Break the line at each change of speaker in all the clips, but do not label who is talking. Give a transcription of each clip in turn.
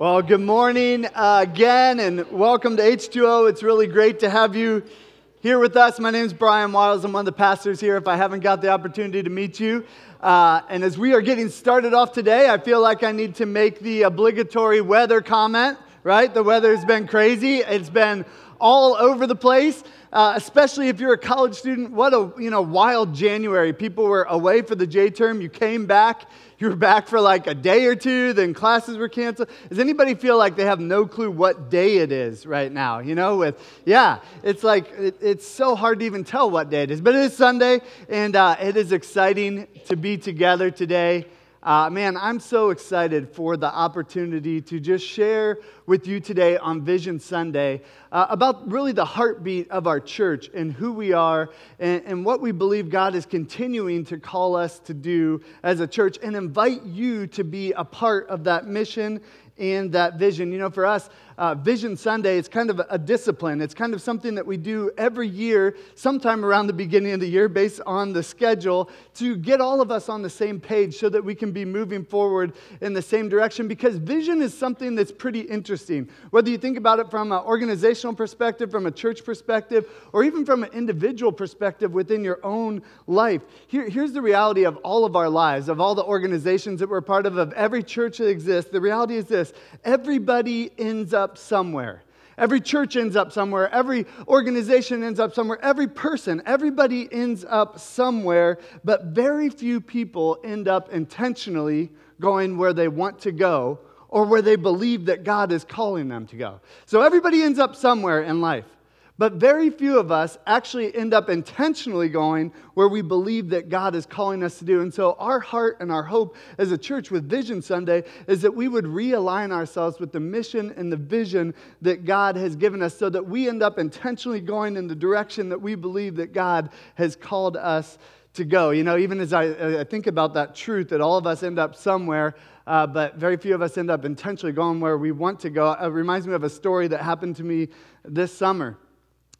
Well, good morning uh, again, and welcome to H2O. It's really great to have you here with us. My name is Brian Wiles. I'm one of the pastors here. If I haven't got the opportunity to meet you, uh, and as we are getting started off today, I feel like I need to make the obligatory weather comment. Right? The weather has been crazy. It's been all over the place. Uh, especially if you're a college student. What a you know wild January. People were away for the J term. You came back. You were back for like a day or two. Then classes were canceled. Does anybody feel like they have no clue what day it is right now? You know, with yeah, it's like it, it's so hard to even tell what day it is. But it is Sunday, and uh, it is exciting to be together today. Uh, man, I'm so excited for the opportunity to just share with you today on Vision Sunday uh, about really the heartbeat of our church and who we are and, and what we believe God is continuing to call us to do as a church and invite you to be a part of that mission and that vision. You know, for us, uh, Vision Sunday, it's kind of a discipline. It's kind of something that we do every year, sometime around the beginning of the year, based on the schedule, to get all of us on the same page so that we can be moving forward in the same direction. Because vision is something that's pretty interesting. Whether you think about it from an organizational perspective, from a church perspective, or even from an individual perspective within your own life, Here, here's the reality of all of our lives, of all the organizations that we're part of, of every church that exists. The reality is this everybody ends up up somewhere. Every church ends up somewhere. Every organization ends up somewhere. Every person, everybody ends up somewhere, but very few people end up intentionally going where they want to go or where they believe that God is calling them to go. So everybody ends up somewhere in life. But very few of us actually end up intentionally going where we believe that God is calling us to do. And so, our heart and our hope as a church with Vision Sunday is that we would realign ourselves with the mission and the vision that God has given us so that we end up intentionally going in the direction that we believe that God has called us to go. You know, even as I, I think about that truth that all of us end up somewhere, uh, but very few of us end up intentionally going where we want to go. It reminds me of a story that happened to me this summer.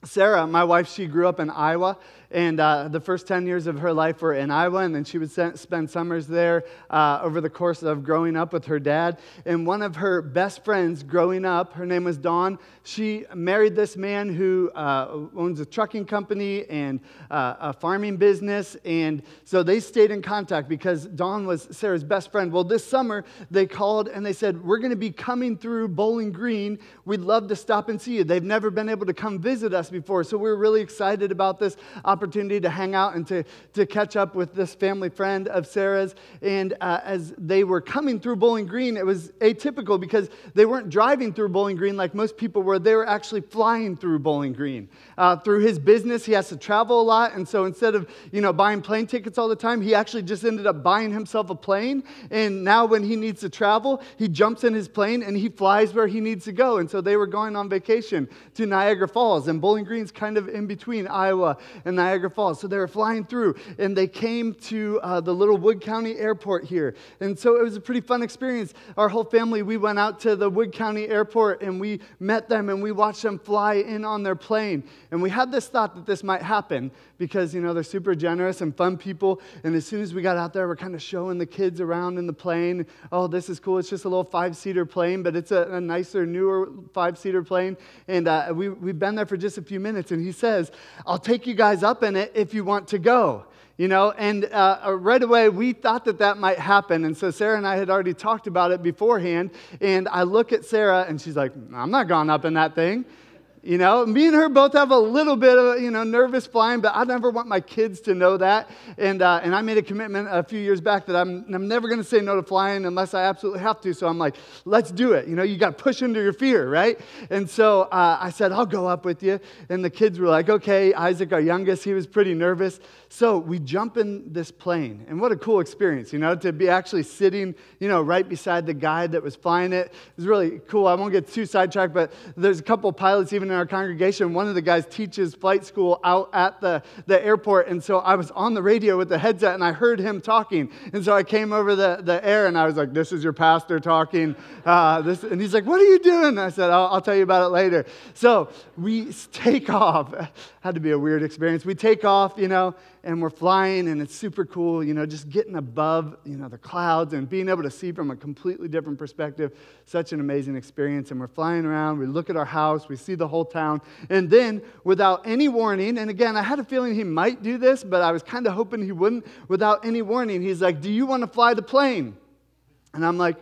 Sarah, my wife, she grew up in Iowa, and uh, the first 10 years of her life were in Iowa, and then she would spend summers there uh, over the course of growing up with her dad. And one of her best friends growing up, her name was Dawn, she married this man who uh, owns a trucking company and uh, a farming business. And so they stayed in contact because Dawn was Sarah's best friend. Well, this summer, they called and they said, We're going to be coming through Bowling Green. We'd love to stop and see you. They've never been able to come visit us before. So we're really excited about this opportunity opportunity to hang out and to, to catch up with this family friend of Sarah's. And uh, as they were coming through Bowling Green, it was atypical because they weren't driving through Bowling Green like most people were. They were actually flying through Bowling Green. Uh, through his business, he has to travel a lot. And so instead of, you know, buying plane tickets all the time, he actually just ended up buying himself a plane. And now when he needs to travel, he jumps in his plane and he flies where he needs to go. And so they were going on vacation to Niagara Falls. And Bowling Green's kind of in between Iowa and Niagara Niagara Falls. So they were flying through and they came to uh, the little Wood County airport here. And so it was a pretty fun experience. Our whole family, we went out to the Wood County airport and we met them and we watched them fly in on their plane. And we had this thought that this might happen because, you know, they're super generous and fun people. And as soon as we got out there, we're kind of showing the kids around in the plane. Oh, this is cool. It's just a little five seater plane, but it's a, a nicer, newer five seater plane. And uh, we, we've been there for just a few minutes. And he says, I'll take you guys up in it if you want to go. You know, and uh, uh, right away we thought that that might happen. And so Sarah and I had already talked about it beforehand. And I look at Sarah and she's like, I'm not going up in that thing. You know, me and her both have a little bit of, you know, nervous flying, but I never want my kids to know that. And, uh, and I made a commitment a few years back that I'm, I'm never going to say no to flying unless I absolutely have to. So I'm like, let's do it. You know, you got to push into your fear, right? And so uh, I said, I'll go up with you. And the kids were like, okay. Isaac, our youngest, he was pretty nervous. So we jump in this plane. And what a cool experience, you know, to be actually sitting, you know, right beside the guy that was flying it. It was really cool. I won't get too sidetracked, but there's a couple pilots even in our congregation, one of the guys teaches flight school out at the, the airport. And so I was on the radio with the headset and I heard him talking. And so I came over the, the air and I was like, This is your pastor talking. Uh, this, and he's like, What are you doing? I said, I'll, I'll tell you about it later. So we take off. Had to be a weird experience. We take off, you know, and we're flying and it's super cool, you know, just getting above, you know, the clouds and being able to see from a completely different perspective. Such an amazing experience. And we're flying around, we look at our house, we see the whole town. And then, without any warning, and again, I had a feeling he might do this, but I was kind of hoping he wouldn't, without any warning, he's like, Do you want to fly the plane? And I'm like,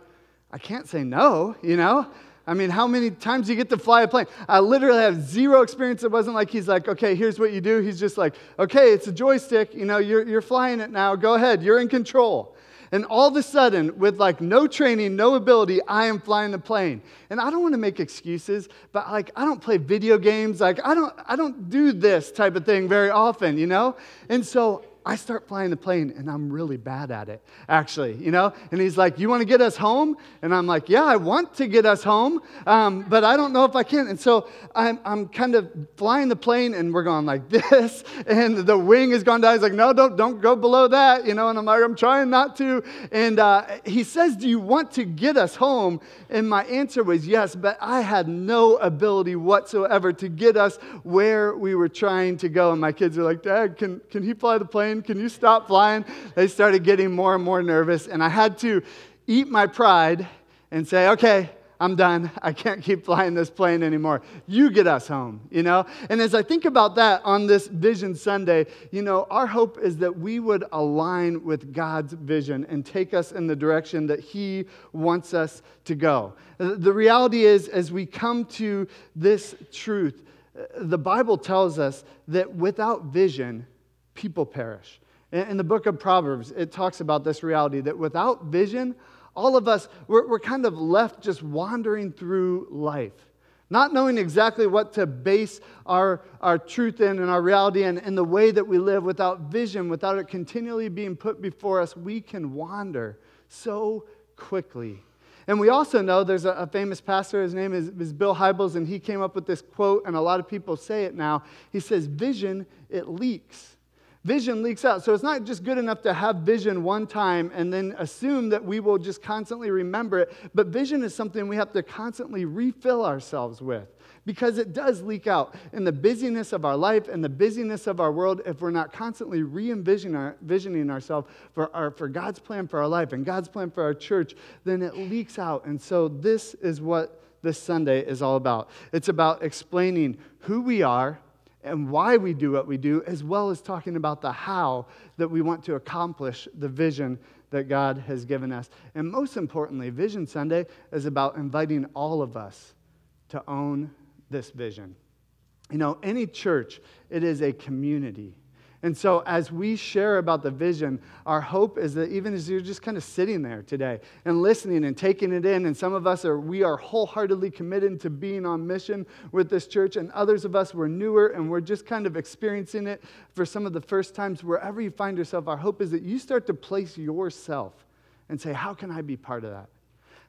I can't say no, you know? I mean, how many times do you get to fly a plane? I literally have zero experience. It wasn't like he's like, okay, here's what you do. He's just like, okay, it's a joystick. You know, you're, you're flying it now. Go ahead. You're in control. And all of a sudden, with like no training, no ability, I am flying the plane. And I don't want to make excuses, but like I don't play video games. Like I don't I don't do this type of thing very often, you know? And so I start flying the plane and I'm really bad at it, actually, you know? And he's like, You want to get us home? And I'm like, Yeah, I want to get us home, um, but I don't know if I can. And so I'm, I'm kind of flying the plane and we're going like this, and the wing has gone down. He's like, No, don't, don't go below that, you know? And I'm like, I'm trying not to. And uh, he says, Do you want to get us home? And my answer was yes, but I had no ability whatsoever to get us where we were trying to go. And my kids are like, Dad, can, can he fly the plane? Can you stop flying? They started getting more and more nervous, and I had to eat my pride and say, okay, I'm done. I can't keep flying this plane anymore. You get us home, you know? And as I think about that on this Vision Sunday, you know, our hope is that we would align with God's vision and take us in the direction that He wants us to go. The reality is, as we come to this truth, the Bible tells us that without vision, people perish. In the book of Proverbs, it talks about this reality that without vision, all of us, we're, we're kind of left just wandering through life, not knowing exactly what to base our, our truth in and our reality in, and the way that we live. Without vision, without it continually being put before us, we can wander so quickly. And we also know there's a, a, famous pastor, his name is, is Bill Hybels, and he came up with this quote, and a lot of people say it now. He says, Vision, it leaks vision leaks out. So it's not just good enough to have vision one time and then assume that we will just constantly remember it, but vision is something we have to constantly refill ourselves with because it does leak out. In the busyness of our life and the busyness of our world if we're not constantly re-envisioning our, visioning ourselves for, our, for god's plan for our life and god's plan for our church then it leaks out. And so this is what this sunday is all about. It's about explaining who we are and why we do what we do, as well as talking about the how that we want to accomplish the vision that God has given us. And most importantly, Vision Sunday is about inviting all of us to own this vision. You know, any church, it is a community. And so, as we share about the vision, our hope is that even as you're just kind of sitting there today and listening and taking it in, and some of us are, we are wholeheartedly committed to being on mission with this church, and others of us were newer and we're just kind of experiencing it for some of the first times. Wherever you find yourself, our hope is that you start to place yourself and say, How can I be part of that?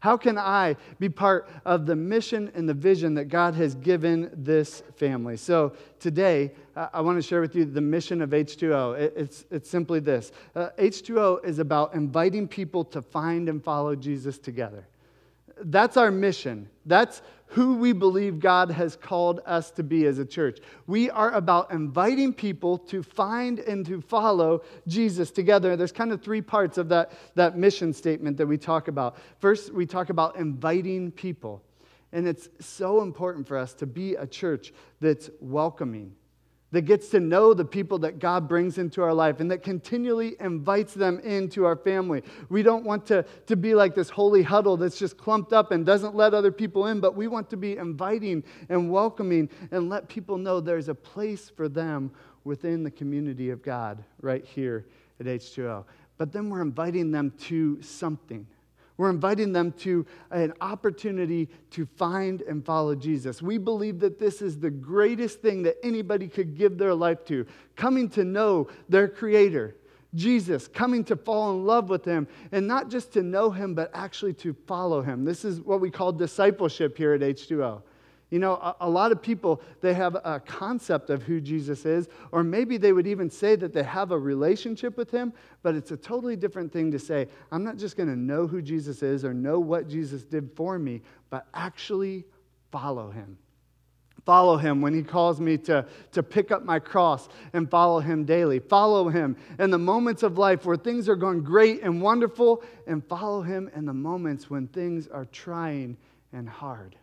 How can I be part of the mission and the vision that God has given this family? So today, I want to share with you the mission of H2O. it's, it's simply this uh, H2O is about inviting people to find and follow Jesus together. That's our mission. That's who we believe God has called us to be as a church. We are about inviting people to find and to follow Jesus together. There's kind of three parts of that, that mission statement that we talk about. First, we talk about inviting people. And it's so important for us to be a church that's welcoming, that gets to know the people that God brings into our life and that continually invites them into our family. We don't want to, to be like this holy huddle that's just clumped up and doesn't let other people in, but we want to be inviting and welcoming and let people know there's a place for them within the community of God right here at H2O. But then we're inviting them to something. We're inviting them to an opportunity to find and follow Jesus. We believe that this is the greatest thing that anybody could give their life to coming to know their Creator, Jesus, coming to fall in love with Him, and not just to know Him, but actually to follow Him. This is what we call discipleship here at H2O. You know, a, a, lot of people, they have a concept of who Jesus is, or maybe they would even say that they have a relationship with him, but it's a totally different thing to say, I'm not just going to know who Jesus is or know what Jesus did for me, but actually follow him. Follow him when he calls me to, to pick up my cross and follow him daily. Follow him in the moments of life where things are going great and wonderful, and follow him in the moments when things are trying and hard.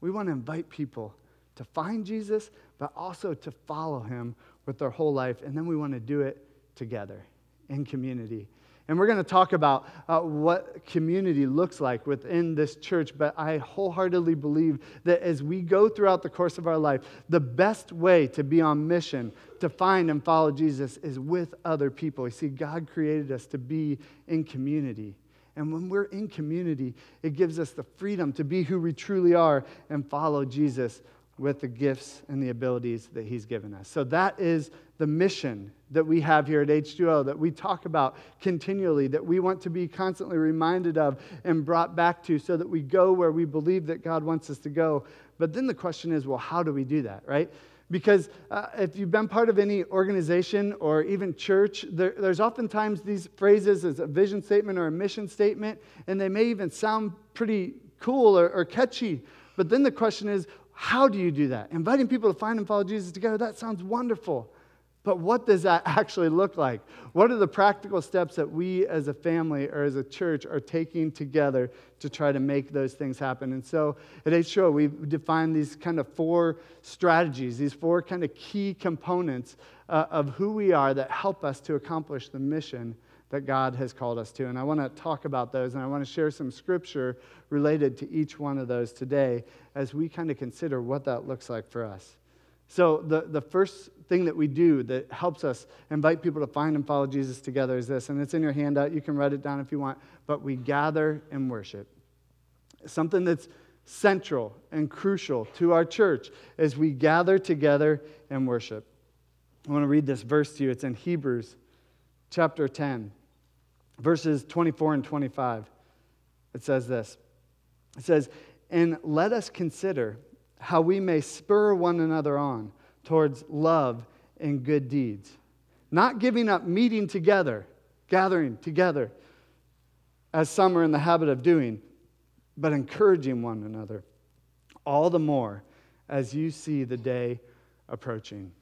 We want to invite people to find Jesus, but also to follow him with their whole life. And then we want to do it together in community. And we're going to talk about uh, what community looks like within this church. But I wholeheartedly believe that as we go throughout the course of our life, the best way to be on mission, to find and follow Jesus, is with other people. You see, God created us to be in community. And when we're in community, it gives us the freedom to be who we truly are and follow Jesus with the gifts and the abilities that He's given us. So that is the mission that we have here at H2O that we talk about continually, that we want to be constantly reminded of and brought back to so that we go where we believe that God wants us to go. But then the question is well, how do we do that, right? Because uh, if you've been part of any organization or even church, there, there's oftentimes these phrases as a vision statement or a mission statement, and they may even sound pretty cool or, or catchy. But then the question is, how do you do that? Inviting people to find and follow Jesus together, that sounds wonderful. But what does that actually look like? What are the practical steps that we as a family or as a church are taking together to try to make those things happen? And so at H2O, we've defined these kind of four strategies, these four kind of key components uh, of who we are that help us to accomplish the mission that God has called us to. And I want to talk about those, and I want to share some scripture related to each one of those today as we kind of consider what that looks like for us. So, the, the first thing that we do that helps us invite people to find and follow Jesus together is this, and it's in your handout. You can write it down if you want, but we gather and worship. Something that's central and crucial to our church is we gather together and worship. I want to read this verse to you. It's in Hebrews chapter 10, verses 24 and 25. It says this It says, And let us consider how we may spur one another on towards love and good deeds. Not giving up meeting together, gathering together, as some are in the habit of doing, but encouraging one another, all the more as you see the day approaching.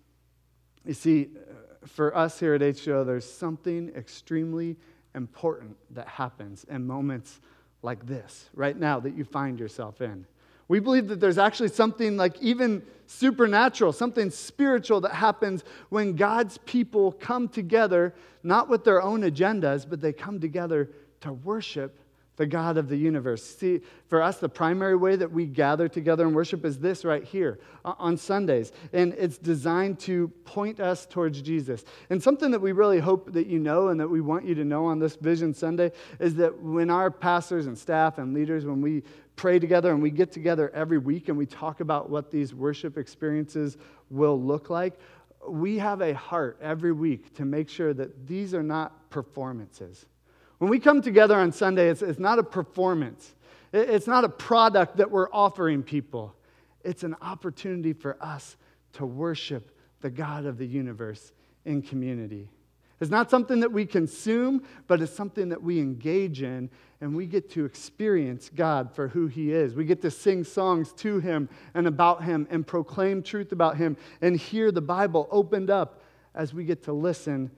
You see, uh, for us here at H2O, there's something extremely important that happens in moments like this, right now, that you find yourself in. We believe that there's actually something like even supernatural, something spiritual that happens when God's people come together, not with their own agendas, but they come together to worship the God of the universe. See, for us, the primary way that we gather together and worship is this right here on Sundays. And it's designed to point us towards Jesus. And something that we really hope that you know and that we want you to know on this Vision Sunday is that when our pastors and staff and leaders, when we pray together and we get together every week and we talk about what these worship experiences will look like, we have a heart every week to make sure that these are not performances. When we come together on Sunday, it's, it's not a performance, it's not a product that we're offering people. It's an opportunity for us to worship the God of the universe in community. It's not something that we consume, but it's something that we engage in, and we get to experience God for who He is. We get to sing songs to Him and about Him and proclaim truth about Him and hear the Bible opened up as we get to listen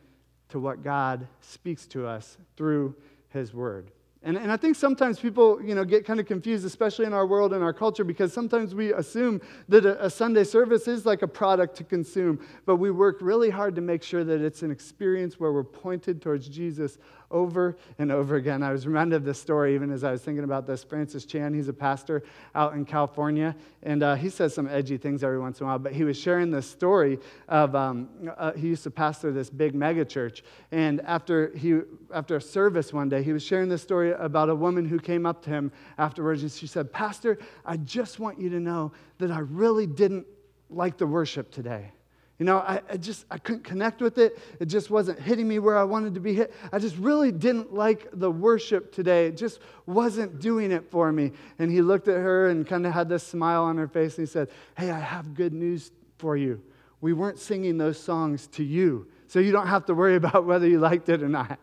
to what God speaks to us through His Word. And, and I think sometimes people, you know, get kind of confused, especially in our world and our culture, because sometimes we assume that a, a, Sunday service is like a product to consume, but we work really hard to make sure that it's an experience where we're pointed towards Jesus over and over again. I was reminded of this story even as I was thinking about this. Francis Chan, he's a pastor out in California, and uh, he says some edgy things every once in a while, but he was sharing this story of um, uh, he used to pastor this big megachurch, and after, he, after a service one day, he was sharing this story about a woman who came up to him afterwards, and she said, Pastor, I just want you to know that I really didn't like the worship today. You know, I, I, just I couldn't connect with it. It just wasn't hitting me where I wanted to be hit. I just really didn't like the worship today. It just wasn't doing it for me. And he looked at her and kind of had this smile on her face and he said, Hey, I have good news for you. We weren't singing those songs to you, so you don't have to worry about whether you liked it or not.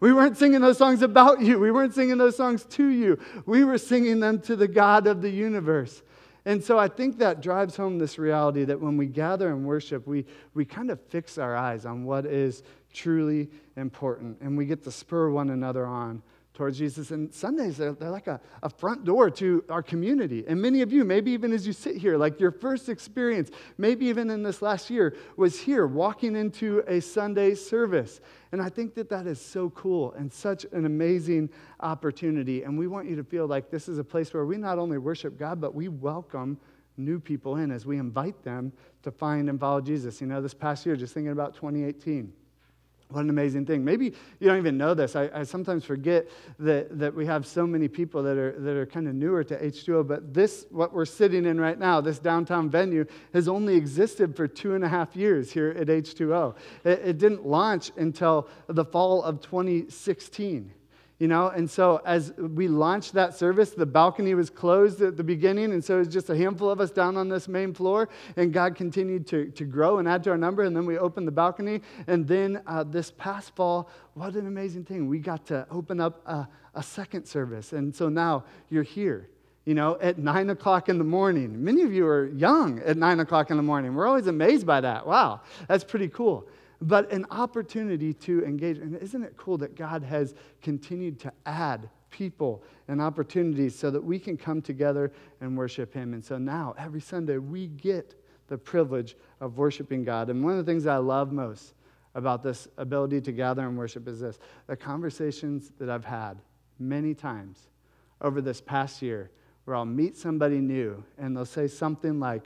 We weren't singing those songs about you. We weren't singing those songs to you. We were singing them to the God of the universe. And so I think that drives home this reality that when we gather and worship, we, we kind of fix our eyes on what is truly important and we get to spur one another on towards Jesus. And Sundays, they're, they're like a, a front door to our community. And many of you, maybe even as you sit here, like your first experience, maybe even in this last year, was here walking into a Sunday service. And I think that that is so cool and such an amazing opportunity. And we want you to feel like this is a place where we not only worship God, but we welcome new people in as we invite them to find and follow Jesus. You know, this past year, just thinking about 2018 what an amazing thing. Maybe you don't even know this. I, I, sometimes forget that, that we have so many people that are, that are kind of newer to H2O, but this, what we're sitting in right now, this downtown venue, has only existed for two and a half years here at H2O. It, it didn't launch until the fall of 2016 you know and so as we launched that service the balcony was closed at the beginning and so it was just a handful of us down on this main floor and god continued to, to grow and add to our number and then we opened the balcony and then uh, this past fall what an amazing thing we got to open up a, a second service and so now you're here you know, at nine o'clock in the morning. Many of you are young at nine o'clock in the morning. We're always amazed by that. Wow, that's pretty cool but an opportunity to engage. And isn't it cool that God has continued to add people and opportunities so that we can come together and worship Him? And so now, every Sunday, we get the privilege of worshiping God. And one of the things I love most about this ability to gather and worship is this the conversations that I've had many times over this past year where I'll meet somebody new and they'll say something like,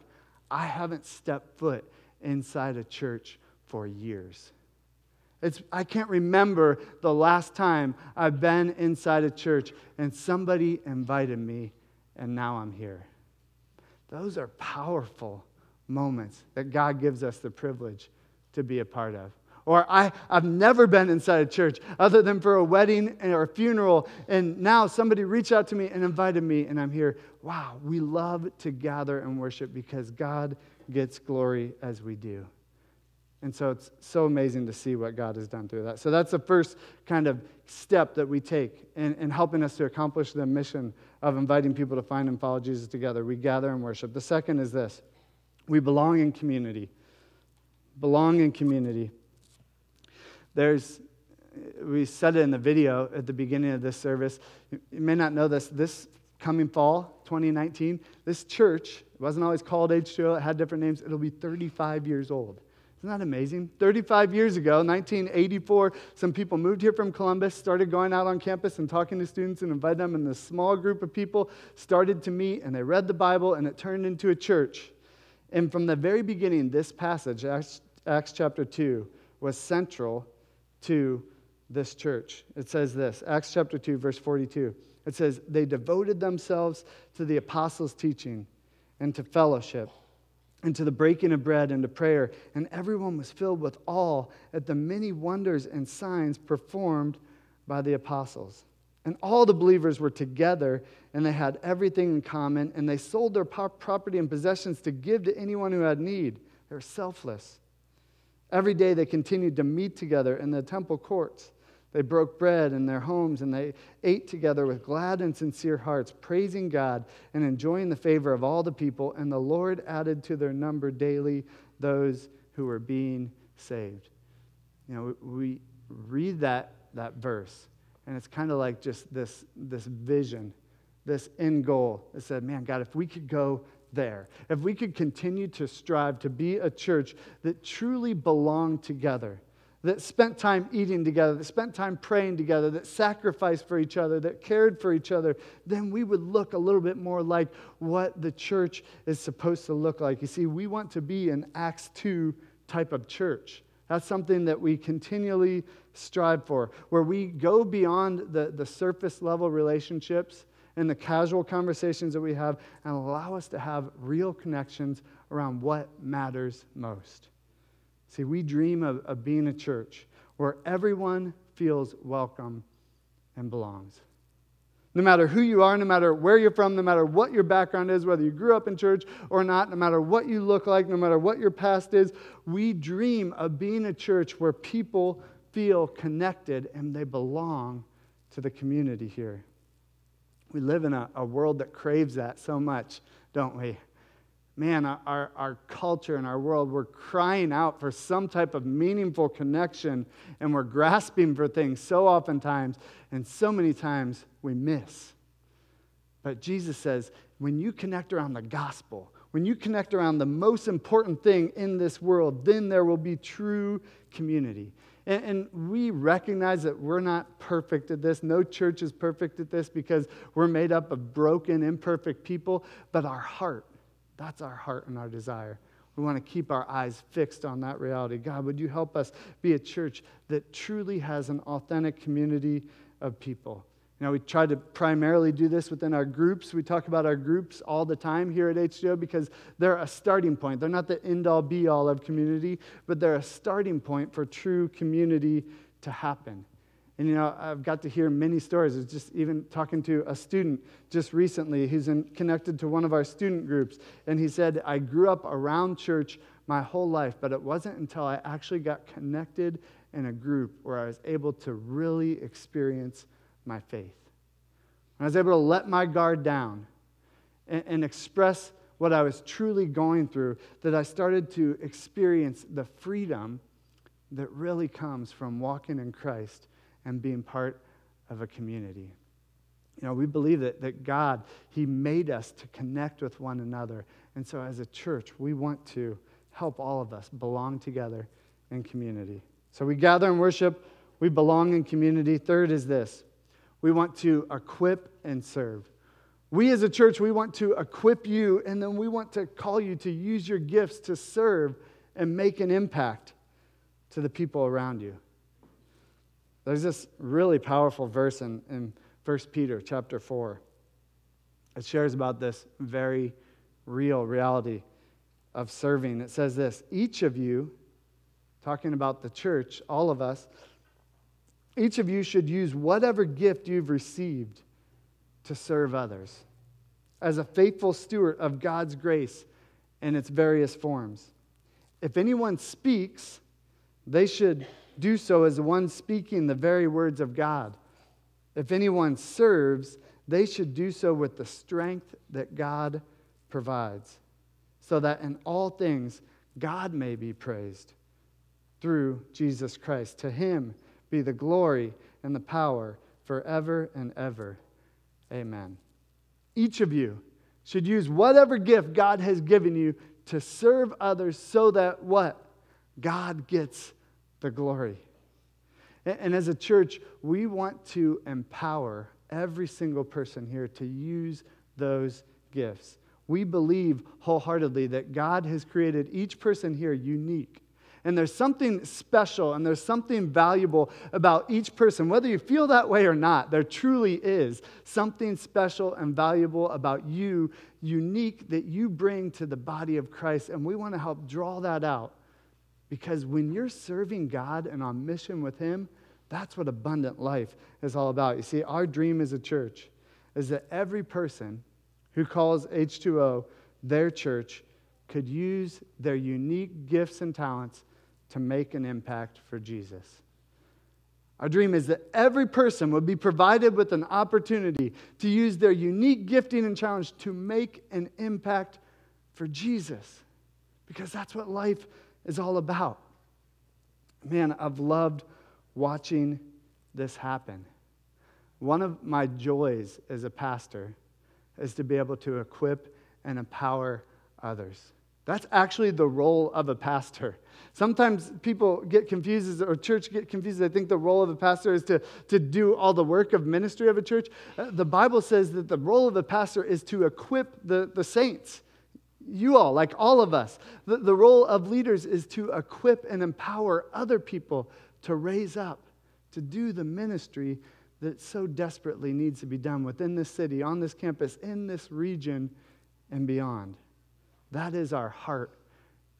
I haven't stepped foot inside a church for years. It's, I can't remember the last time I've been inside a church and somebody invited me and now I'm here. Those are powerful moments that God gives us the privilege to be a part of. Or I, I've never been inside a church other than for a wedding or a funeral, and now somebody reached out to me and invited me, and I'm here. Wow, we love to gather and worship because God gets glory as we do. And so it's so amazing to see what God has done through that. So that's the first kind of step that we take in, in helping us to accomplish the mission of inviting people to find and follow Jesus together. We gather and worship. The second is this we belong in community. Belong in community. There's, we said it in the video at the beginning of this service. You may not know this. This coming fall, 2019, this church, it wasn't always called H2O, it had different names. It'll be 35 years old. Isn't that amazing? 35 years ago, 1984, some people moved here from Columbus, started going out on campus and talking to students and invited them, and this small group of people started to meet and they read the Bible and it turned into a church. And from the very beginning, this passage, Acts, Acts chapter 2, was central to this church. It says this Acts chapter 2, verse 42. It says, They devoted themselves to the apostles' teaching and to fellowship and to the breaking of bread and to prayer. And everyone was filled with awe at the many wonders and signs performed by the apostles. And all the believers were together and they had everything in common and they sold their property and possessions to give to anyone who had need. They were selfless. Every day they continued to meet together in the temple courts they broke bread in their homes and they ate together with glad and sincere hearts, praising God and enjoying the favor of all the people. And the Lord added to their number daily those who were being saved. You know, we read that, that verse, and it's kind of like just this, this vision, this end goal. It said, man, God, if we could go there, if we could continue to strive to be a church that truly belonged together that spent time eating together, that spent time praying together, that sacrificed for each other, that cared for each other, then we would look a little bit more like what the church is supposed to look like. You see, we want to be an Acts 2 type of church. That's something that we continually strive for, where we go beyond the, the surface level relationships and the casual conversations that we have and allow us to have real connections around what matters most. See, we dream of, of being a church where everyone feels welcome and belongs. No matter who you are, no matter where you're from, no matter what your background is, whether you grew up in church or not, no matter what you look like, no matter what your past is, we dream of being a church where people feel connected and they belong to the community here. We live in a, a world that craves that so much, don't we? Man, our, our culture and our world, we're crying out for some type of meaningful connection and we're grasping for things so oftentimes, and so many times we miss. But Jesus says, when you connect around the gospel, when you connect around the most important thing in this world, then there will be true community. And, and, we recognize that we're not perfect at this. No church is perfect at this because we're made up of broken, imperfect people. But our heart, that's our heart and our desire. We want to keep our eyes fixed on that reality. God, would you help us be a church that truly has an authentic community of people? You know, we try to primarily do this within our groups. We talk about our groups all the time here at H2O because they're a starting point. They're not the end all be all of community, but they're a starting point for true community to happen. And you know, I've got to hear many stories. I was just even talking to a student just recently who's in, connected to one of our student groups. And he said, I grew up around church my whole life, but it wasn't until I actually got connected in a group where I was able to really experience my faith. I was able to let my guard down and, and express what I was truly going through, that I started to experience the freedom that really comes from walking in Christ and being part of a community. You know, we believe that, that God, He made us to connect with one another. And so as a church, we want to help all of us belong together in community. So we gather and worship, we belong in community. Third is this we want to equip and serve. We as a church, we want to equip you, and then we want to call you to use your gifts to serve and make an impact to the people around you. There's this really powerful verse in, in 1 Peter chapter 4. It shares about this very real reality of serving. It says this Each of you, talking about the church, all of us, each of you should use whatever gift you've received to serve others as a faithful steward of God's grace in its various forms. If anyone speaks, they should do so as the one speaking the very words of God. If anyone serves, they should do so with the strength that God provides, so that in all things God may be praised through Jesus Christ. To him be the glory and the power forever and ever. Amen. Each of you should use whatever gift God has given you to serve others so that what? God gets the glory. And as a church, we want to empower every single person here to use those gifts. We believe wholeheartedly that God has created each person here unique. And there's something special and there's something valuable about each person. Whether you feel that way or not, there truly is something special and valuable about you, unique, that you bring to the body of Christ. And we want to help draw that out because when you're serving God and on mission with Him, that's what abundant life is all about. You see, our dream as a church is that every person who calls H2O their church could use their unique gifts and talents to make an impact for Jesus. Our dream is that every person would be provided with an opportunity to use their unique gifting and challenge to make an impact for Jesus. Because that's what life is all about. Man, I've loved watching this happen. One of my joys as a pastor is to be able to equip and empower others. That's actually the role of a pastor. Sometimes people get confused, or church get confused. I think the role of a pastor is to, to do all the work of ministry of a church. Uh, the Bible says that the role of a pastor is to equip the, the saints you all, like all of us. The, the role of leaders is to equip and empower other people to raise up, to do the ministry that so desperately needs to be done within this city, on this campus, in this region, and beyond. That is our heart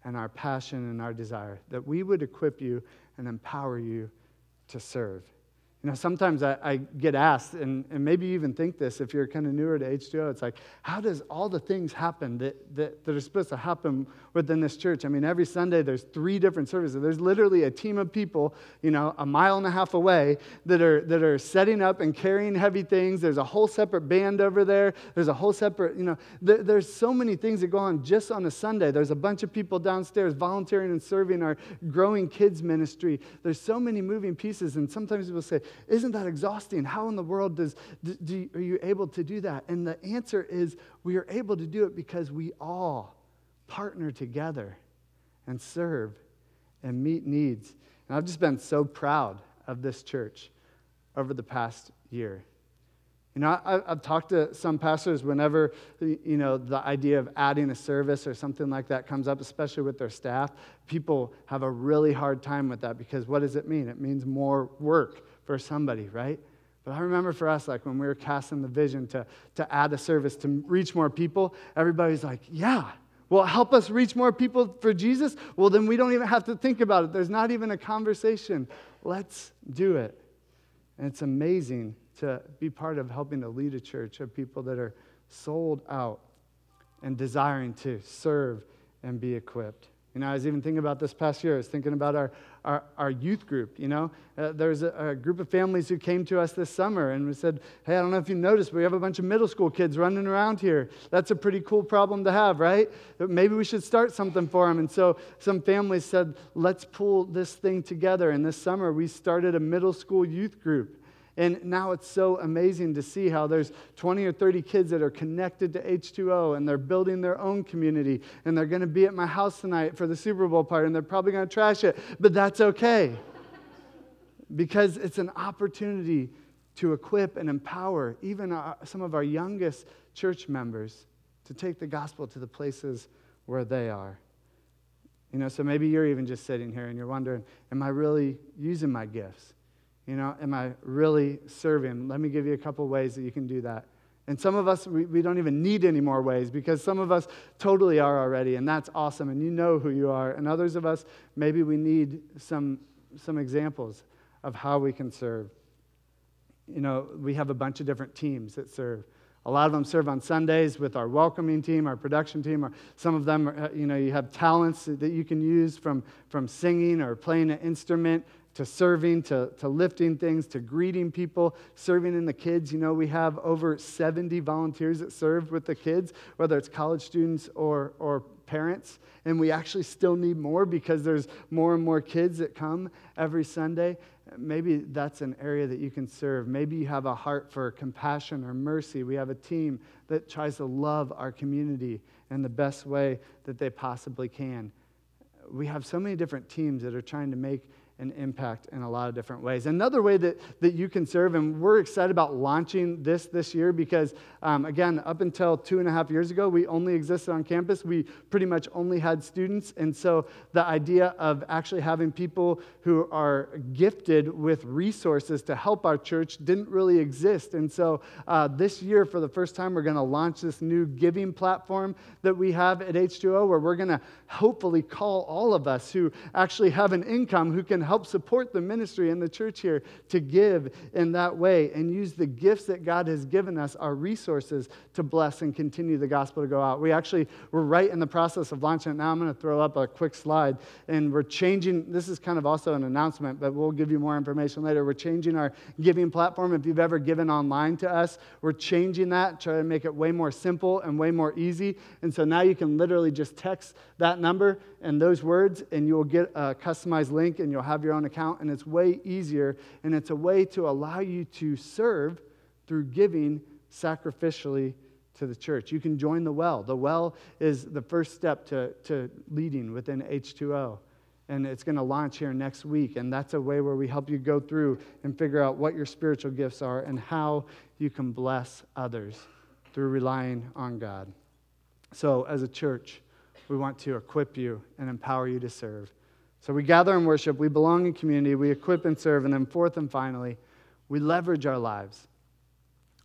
and our passion and our desire, that we would equip you and empower you to serve. You know, sometimes I, I get asked, and, and maybe you even think this if you're kind of newer to H2O, it's like, how does all the things happen that, that, that are supposed to happen within this church? I mean, every Sunday there's three different services. There's literally a team of people, you know, a mile and a half away that are, that are setting up and carrying heavy things. There's a whole separate band over there. There's a whole separate, you know, there, there's so many things that go on just on a Sunday. There's a bunch of people downstairs volunteering and serving our growing kids ministry. There's so many moving pieces, and sometimes people say, isn't that exhausting? How in the world does, do, are you able to do that? And the answer is we are able to do it because we all partner together and serve and meet needs. And I've just been so proud of this church over the past year. You know, I, have talked to some pastors whenever, you know, the idea of adding a service or something like that comes up, especially with their staff. People have a really hard time with that because what does it mean? It means more work for somebody, right? But I remember for us, like when we were casting the vision to, to add a service to reach more people, everybody's like, yeah, well, help us reach more people for Jesus? Well, then we don't even have to think about it. There's not even a conversation. Let's do it. And it's amazing to be part of helping to lead a church of people that are sold out and desiring to serve and be equipped. You know, I was even thinking about this past year. I was thinking about our, our, our youth group. You know, uh, there's a, a, group of families who came to us this summer and we said, Hey, I don't know if you noticed, but we have a bunch of middle school kids running around here. That's a pretty cool problem to have, right? Maybe we should start something for them. And so some families said, Let's pull this thing together. And this summer we started a middle school youth group. And now it's so amazing to see how there's 20 or 30 kids that are connected to H2O and they're building their own community. And they're going to be at my house tonight for the Super Bowl party and they're probably going to trash it, but that's okay. because it's an opportunity to equip and empower even our, some of our youngest church members to take the gospel to the places where they are. You know, so maybe you're even just sitting here and you're wondering, am I really using my gifts? You know, am I really serving? Let me give you a couple ways that you can do that. And some of us, we, we don't even need any more ways because some of us totally are already, and that's awesome, and you know who you are. And others of us, maybe we need some, some examples of how we can serve. You know, we have a bunch of different teams that serve. A lot of them serve on Sundays with our welcoming team, our production team, or some of them, are, you know, you have talents that you can use from, from singing or playing an instrument to serving, to, to lifting things, to greeting people, serving in the kids. You know, we have over 70 volunteers that serve with the kids, whether it's college students or, or parents. And we actually still need more because there's more and more kids that come every Sunday. Maybe that's an area that you can serve. Maybe you have a heart for compassion or mercy. We have a team that tries to love our community in the best way that they possibly can. We have so many different teams that are trying to make an impact in a lot of different ways. Another way that, that you can serve, and we're excited about launching this this year because, um, again, up until two and a half years ago, we only existed on campus. We pretty much only had students. And so the idea of actually having people who are gifted with resources to help our church didn't really exist. And so uh, this year, for the first time, we're going to launch this new giving platform that we have at H2O where we're going to hopefully call all of us who actually have an income who can help support the ministry and the church here to give in that way and use the gifts that God has given us, our resources, to bless and continue the gospel to go out. We actually, we're right in the process of launching it now. I'm going to throw up a quick slide. And we're changing, this is kind of also an announcement, but we'll give you more information later. We're changing our giving platform. If you've ever given online to us, we're changing that, trying to make it way more simple and way more easy. And so now you can literally just text that number and those words, and you'll get a customized link and you'll have your own account. And it's way easier, and it's a way to allow you to serve through giving sacrificially to the church. You can join the well. The well is the first step to, to leading within H2O. And it's going to launch here next week. And that's a way where we help you go through and figure out what your spiritual gifts are and how you can bless others through relying on God. So, as a church, we want to equip you and empower you to serve. So we gather and worship, we belong in community, we equip and serve, and then fourth and finally, We leverage our lives.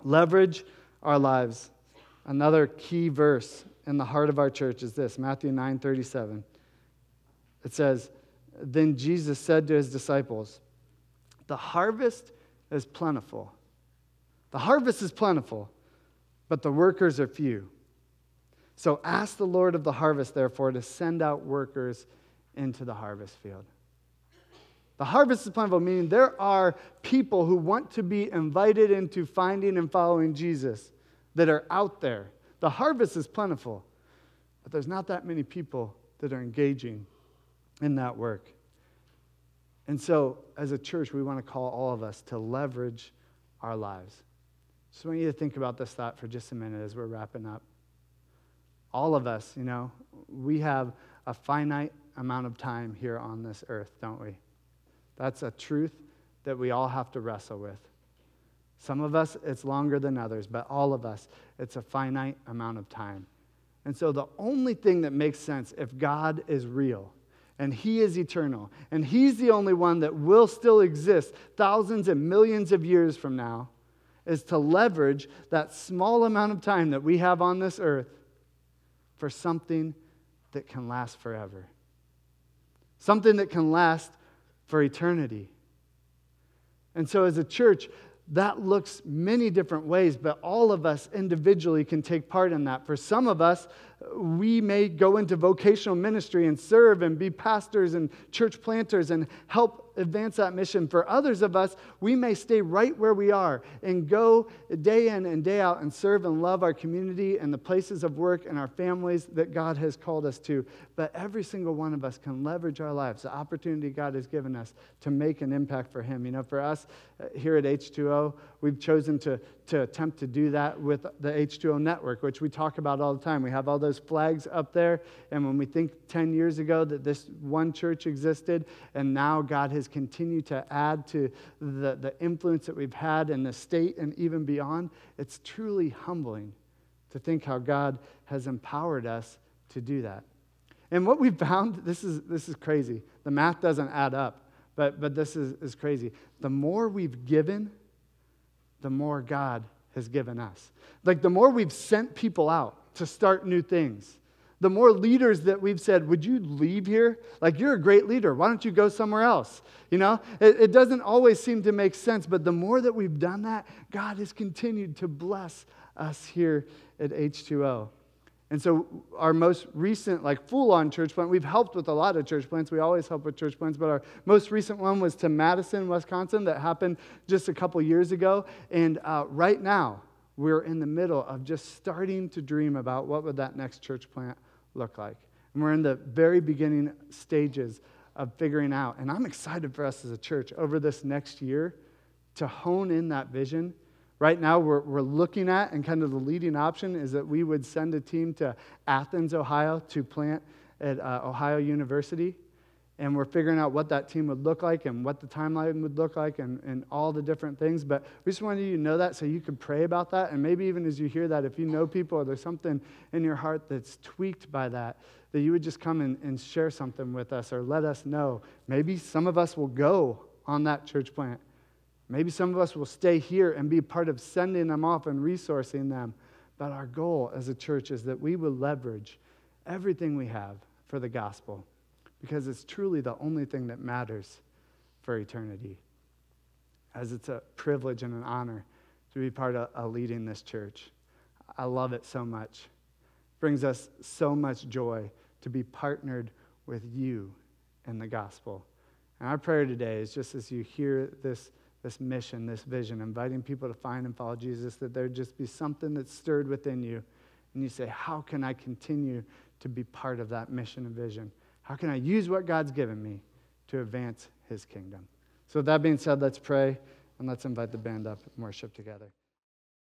Leverage our lives. Another key verse in the heart of our church is this Matthew 9 37. It says, Then Jesus said to his disciples, The harvest is plentiful. The harvest is plentiful, but the workers are few. So ask the Lord of the harvest, therefore, to send out workers into the harvest field. The harvest is plentiful, meaning there are people who want to be invited into finding and following Jesus that are out there. The harvest is plentiful, but there's not that many people that are engaging in that work. And so, as a church, we want to call all of us to leverage our lives. Just want you to think about this thought for just a minute as we're wrapping up. All of us, you know, we have a finite amount of time here on this earth, don't we? That's a truth that we all have to wrestle with. Some of us, it's longer than others, but all of us, it's a finite amount of time. And so the only thing that makes sense if God is real and He is eternal and He's the only one that will still exist thousands and millions of years from now is to leverage that small amount of time that we have on this earth for something that can last forever. Something that can last for eternity. And so, as a church, that looks many different ways, but all of us individually can take part in that. For some of us, we may go into vocational ministry and serve and be pastors and church planters and help advance that mission. For others of us, we may stay right where we are and go day in and day out and serve and love our community and the places of work and our families that God has called us to. But every single one of us can leverage our lives, the opportunity God has given us to make an impact for Him. You know, for us uh, here at H2O, we've chosen to, to attempt to do that with the H2O network, which we talk about all the time. We have all those flags up there. And when we think 10 years ago that this one church existed, and now God has continued to add to the, the influence that we've had in the state and even beyond, it's truly humbling to think how God has empowered us to do that. And what we've found, this is, this is crazy. The math doesn't add up, but, but this is, is crazy. The more we've given, the more God has given us. Like the more we've sent people out to start new things, the more leaders that we've said, Would you leave here? Like, you're a great leader. Why don't you go somewhere else? You know, it, it doesn't always seem to make sense, but the more that we've done that, God has continued to bless us here at H2O. And so, our most recent, like full on church plant, we've helped with a lot of church plants. We always help with church plants, but our most recent one was to Madison, Wisconsin, that happened just a couple years ago. And uh, right now, we're in the middle of just starting to dream about what would that next church plant look like. And we're in the very beginning stages of figuring out. And I'm excited for us as a church over this next year to hone in that vision Right now, we're, we're looking at, and kind of the leading option is that we would send a team to Athens, Ohio, to plant at uh, Ohio University. And we're figuring out what that team would look like and what the timeline would look like and, and all the different things. But we just wanted you to know that so you could pray about that. And maybe even as you hear that, if you know people or there's something in your heart that's tweaked by that, that you would just come and, and share something with us or let us know. Maybe some of us will go on that church plant Maybe some of us will stay here and be part of sending them off and resourcing them. But our goal as a church is that we will leverage everything we have for the gospel because it's truly the only thing that matters for eternity. As it's a privilege and an honor to be part of, of leading this church. I love it so much. It brings us so much joy to be partnered with you in the gospel. And our prayer today is just as you hear this this mission, this vision, inviting people to find and follow Jesus, that there just be something that's stirred within you. And you say, How can I continue to be part of that mission and vision? How can I use what God's given me to advance his kingdom? So, with that being said, let's pray and let's invite the band up and worship together.